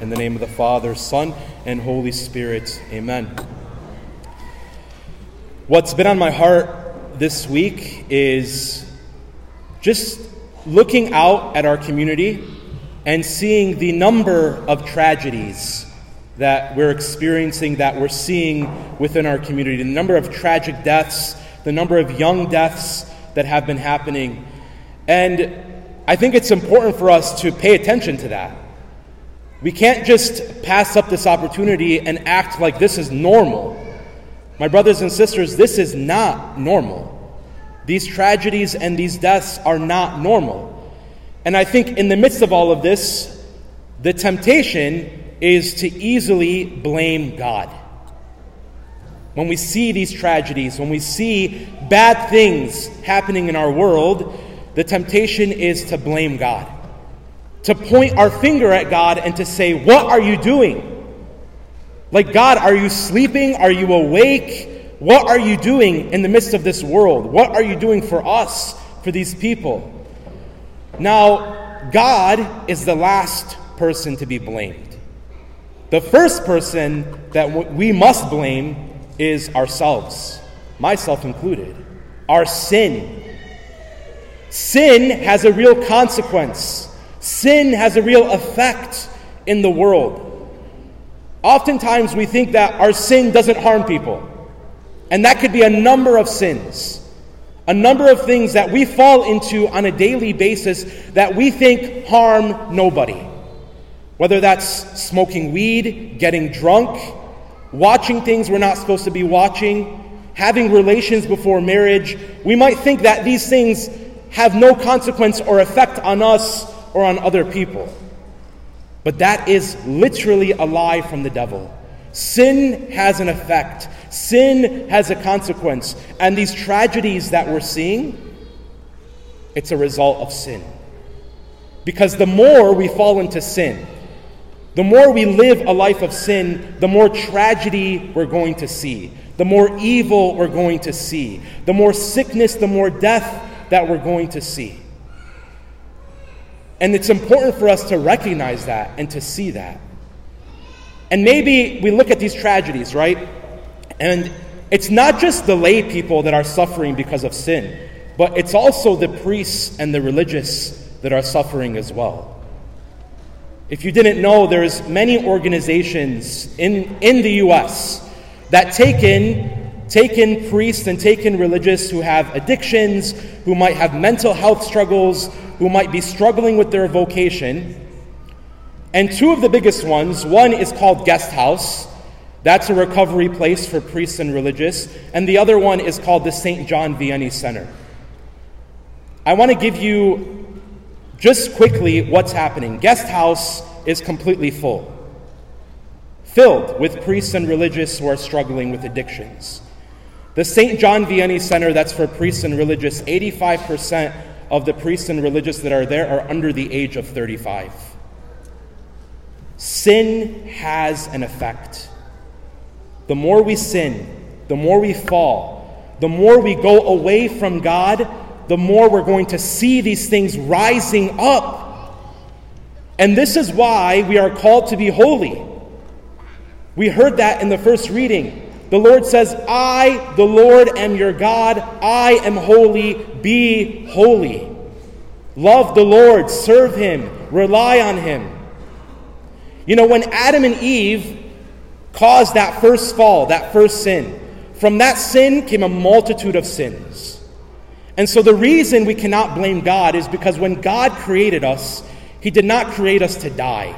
In the name of the Father, Son, and Holy Spirit. Amen. What's been on my heart this week is just looking out at our community and seeing the number of tragedies that we're experiencing, that we're seeing within our community, the number of tragic deaths, the number of young deaths that have been happening. And I think it's important for us to pay attention to that. We can't just pass up this opportunity and act like this is normal. My brothers and sisters, this is not normal. These tragedies and these deaths are not normal. And I think in the midst of all of this, the temptation is to easily blame God. When we see these tragedies, when we see bad things happening in our world, the temptation is to blame God to point our finger at God and to say, What are you doing? Like, God, are you sleeping? Are you awake? What are you doing in the midst of this world? What are you doing for us, for these people? Now, God is the last person to be blamed. The first person that we must blame is ourselves, myself included. Our sin. Sin has a real consequence. Sin has a real effect in the world. Oftentimes we think that our sin doesn't harm people. And that could be a number of sins, a number of things that we fall into on a daily basis that we think harm nobody. Whether that's smoking weed, getting drunk, watching things we're not supposed to be watching, having relations before marriage, we might think that these things have no consequence or effect on us or on other people. But that is literally a lie from the devil. Sin has an effect, sin has a consequence. And these tragedies that we're seeing, it's a result of sin. Because the more we fall into sin, the more we live a life of sin, the more tragedy we're going to see, the more evil we're going to see, the more sickness, the more death that we're going to see. And it's important for us to recognize that and to see that. And maybe we look at these tragedies, right? And it's not just the lay people that are suffering because of sin, but it's also the priests and the religious that are suffering as well. If you didn't know, there's many organizations in, in the US that take in, take in priests and take in religious who have addictions, who might have mental health struggles, who might be struggling with their vocation. And two of the biggest ones one is called Guest House. That's a recovery place for priests and religious. And the other one is called the St. John Vianney Center. I want to give you just quickly what's happening. Guest House is completely full, filled with priests and religious who are struggling with addictions. The St. John Vianney Center, that's for priests and religious, 85% of the priests and religious that are there are under the age of 35. Sin has an effect. The more we sin, the more we fall, the more we go away from God, the more we're going to see these things rising up. And this is why we are called to be holy. We heard that in the first reading. The Lord says, I, the Lord, am your God. I am holy. Be holy. Love the Lord. Serve Him. Rely on Him. You know, when Adam and Eve caused that first fall, that first sin, from that sin came a multitude of sins. And so the reason we cannot blame God is because when God created us, He did not create us to die.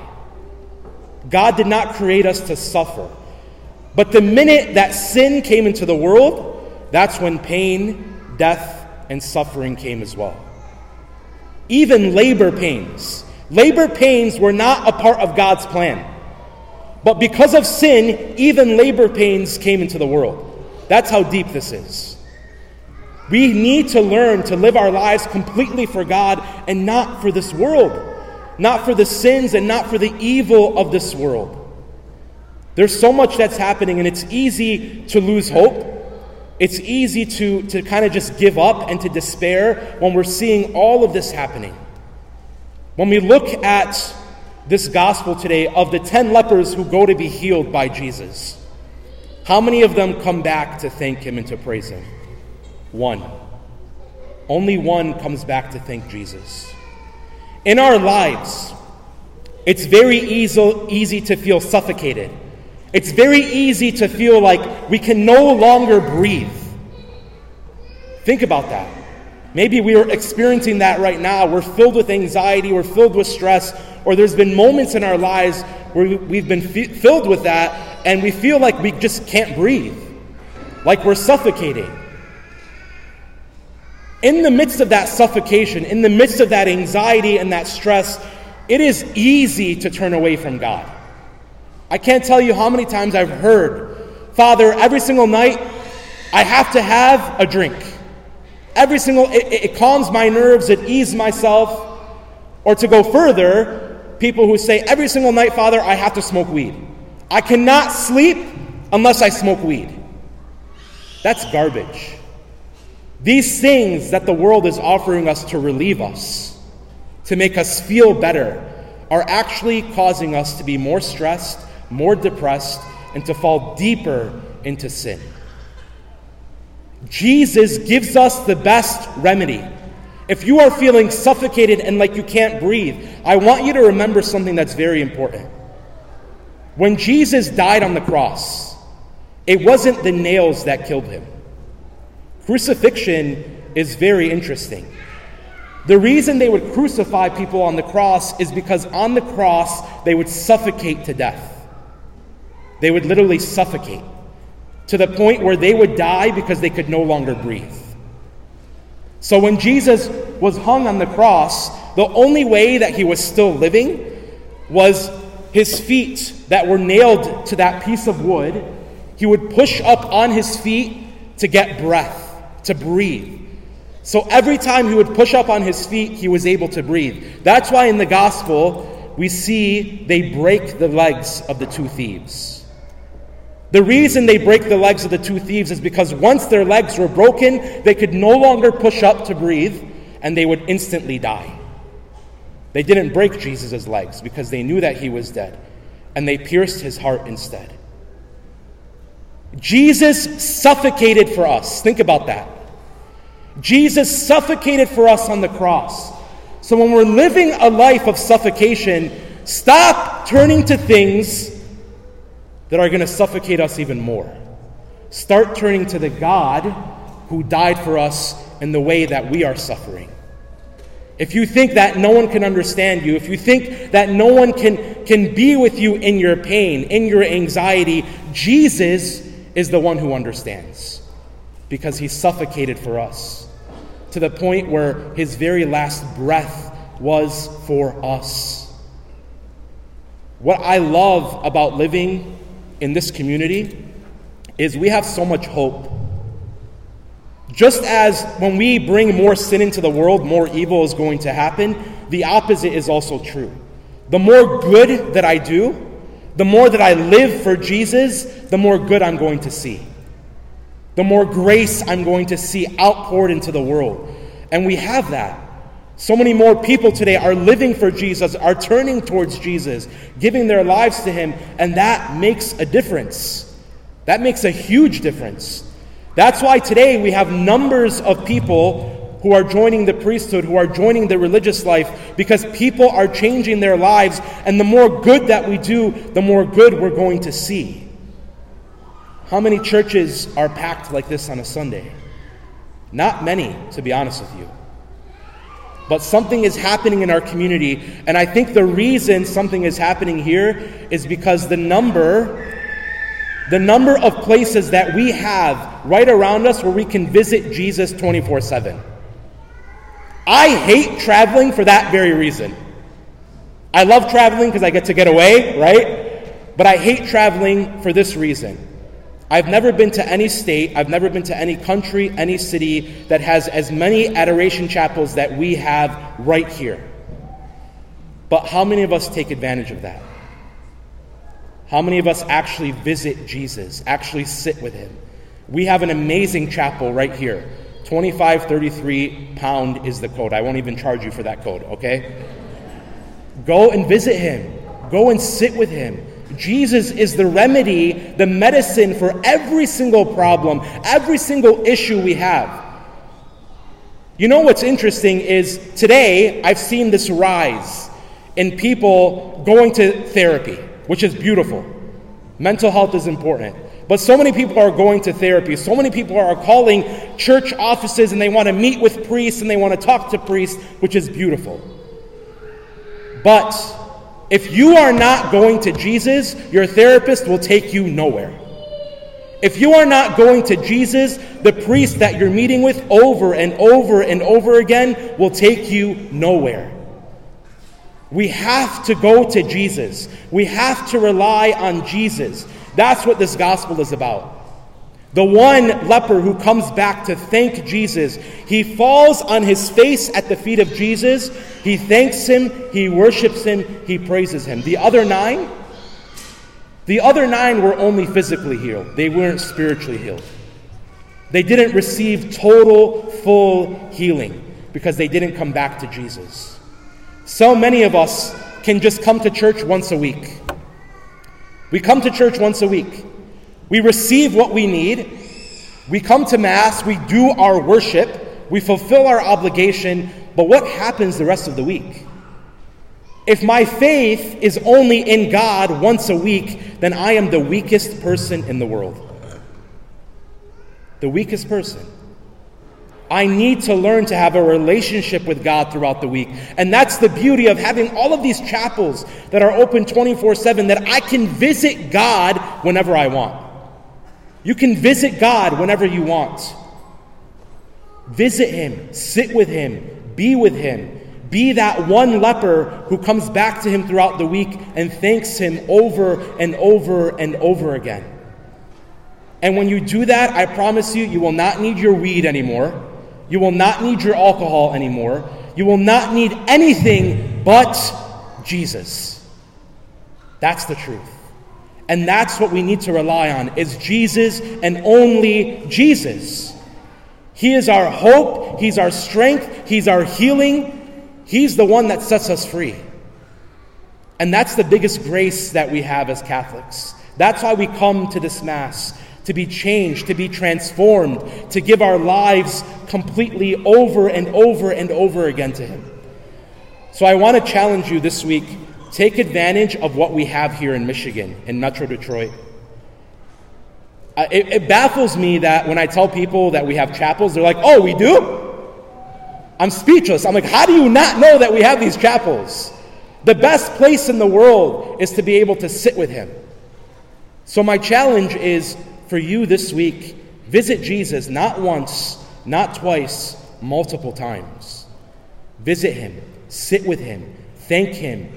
God did not create us to suffer. But the minute that sin came into the world, that's when pain, death, and suffering came as well. Even labor pains. Labor pains were not a part of God's plan. But because of sin, even labor pains came into the world. That's how deep this is. We need to learn to live our lives completely for God and not for this world, not for the sins and not for the evil of this world. There's so much that's happening, and it's easy to lose hope. It's easy to, to kind of just give up and to despair when we're seeing all of this happening. When we look at this gospel today of the 10 lepers who go to be healed by Jesus, how many of them come back to thank him and to praise him? One. Only one comes back to thank Jesus. In our lives, it's very easy, easy to feel suffocated. It's very easy to feel like we can no longer breathe. Think about that. Maybe we are experiencing that right now. We're filled with anxiety, we're filled with stress, or there's been moments in our lives where we've been f- filled with that and we feel like we just can't breathe, like we're suffocating. In the midst of that suffocation, in the midst of that anxiety and that stress, it is easy to turn away from God. I can't tell you how many times I've heard, Father, every single night I have to have a drink. Every single, it, it calms my nerves, it eases myself. Or to go further, people who say, every single night, Father, I have to smoke weed. I cannot sleep unless I smoke weed. That's garbage. These things that the world is offering us to relieve us, to make us feel better, are actually causing us to be more stressed, more depressed, and to fall deeper into sin. Jesus gives us the best remedy. If you are feeling suffocated and like you can't breathe, I want you to remember something that's very important. When Jesus died on the cross, it wasn't the nails that killed him. Crucifixion is very interesting. The reason they would crucify people on the cross is because on the cross they would suffocate to death. They would literally suffocate to the point where they would die because they could no longer breathe. So when Jesus was hung on the cross, the only way that he was still living was his feet that were nailed to that piece of wood. He would push up on his feet to get breath, to breathe. So every time he would push up on his feet, he was able to breathe. That's why in the gospel, we see they break the legs of the two thieves. The reason they break the legs of the two thieves is because once their legs were broken, they could no longer push up to breathe and they would instantly die. They didn't break Jesus' legs because they knew that he was dead and they pierced his heart instead. Jesus suffocated for us. Think about that. Jesus suffocated for us on the cross. So when we're living a life of suffocation, stop turning to things that are going to suffocate us even more. Start turning to the God who died for us in the way that we are suffering. If you think that no one can understand you, if you think that no one can, can be with you in your pain, in your anxiety, Jesus is the one who understands because he suffocated for us to the point where his very last breath was for us. What I love about living in this community is we have so much hope. Just as when we bring more sin into the world, more evil is going to happen, the opposite is also true. The more good that I do, the more that I live for Jesus, the more good I'm going to see. The more grace I'm going to see outpoured into the world. And we have that. So many more people today are living for Jesus, are turning towards Jesus, giving their lives to Him, and that makes a difference. That makes a huge difference. That's why today we have numbers of people who are joining the priesthood, who are joining the religious life, because people are changing their lives, and the more good that we do, the more good we're going to see. How many churches are packed like this on a Sunday? Not many, to be honest with you. But something is happening in our community, and I think the reason something is happening here is because the number the number of places that we have right around us where we can visit Jesus 24 7. I hate traveling for that very reason. I love traveling because I get to get away, right? But I hate traveling for this reason. I've never been to any state, I've never been to any country, any city that has as many adoration chapels that we have right here. But how many of us take advantage of that? How many of us actually visit Jesus, actually sit with him? We have an amazing chapel right here. 2533 pound is the code. I won't even charge you for that code, okay? Go and visit him. go and sit with him. Jesus is the remedy, the medicine for every single problem, every single issue we have. You know what's interesting is today I've seen this rise in people going to therapy, which is beautiful. Mental health is important. But so many people are going to therapy. So many people are calling church offices and they want to meet with priests and they want to talk to priests, which is beautiful. But if you are not going to Jesus, your therapist will take you nowhere. If you are not going to Jesus, the priest that you're meeting with over and over and over again will take you nowhere. We have to go to Jesus. We have to rely on Jesus. That's what this gospel is about. The one leper who comes back to thank Jesus, he falls on his face at the feet of Jesus. He thanks him, he worships him, he praises him. The other nine, the other nine were only physically healed, they weren't spiritually healed. They didn't receive total, full healing because they didn't come back to Jesus. So many of us can just come to church once a week. We come to church once a week. We receive what we need. We come to Mass. We do our worship. We fulfill our obligation. But what happens the rest of the week? If my faith is only in God once a week, then I am the weakest person in the world. The weakest person. I need to learn to have a relationship with God throughout the week. And that's the beauty of having all of these chapels that are open 24 7 that I can visit God whenever I want. You can visit God whenever you want. Visit Him, sit with Him, be with Him. Be that one leper who comes back to Him throughout the week and thanks Him over and over and over again. And when you do that, I promise you, you will not need your weed anymore. You will not need your alcohol anymore. You will not need anything but Jesus. That's the truth. And that's what we need to rely on is Jesus and only Jesus. He is our hope, he's our strength, he's our healing. He's the one that sets us free. And that's the biggest grace that we have as Catholics. That's why we come to this Mass to be changed, to be transformed, to give our lives completely over and over and over again to Him. So I want to challenge you this week take advantage of what we have here in Michigan, in Metro Detroit. Uh, it, it baffles me that when I tell people that we have chapels, they're like, oh, we do? I'm speechless. I'm like, how do you not know that we have these chapels? The best place in the world is to be able to sit with Him. So, my challenge is for you this week visit Jesus not once, not twice, multiple times. Visit him, sit with him, thank him,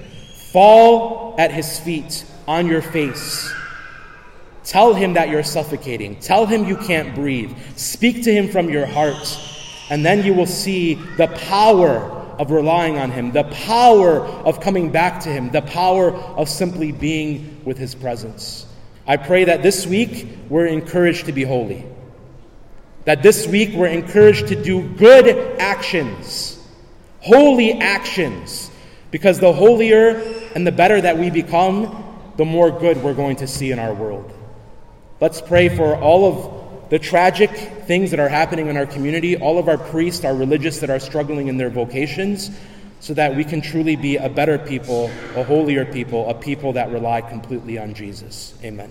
fall at his feet on your face. Tell him that you're suffocating. Tell him you can't breathe. Speak to him from your heart. And then you will see the power of relying on him, the power of coming back to him, the power of simply being with his presence. I pray that this week we're encouraged to be holy. That this week we're encouraged to do good actions, holy actions, because the holier and the better that we become, the more good we're going to see in our world. Let's pray for all of the tragic things that are happening in our community, all of our priests, our religious that are struggling in their vocations so that we can truly be a better people, a holier people, a people that rely completely on Jesus. Amen.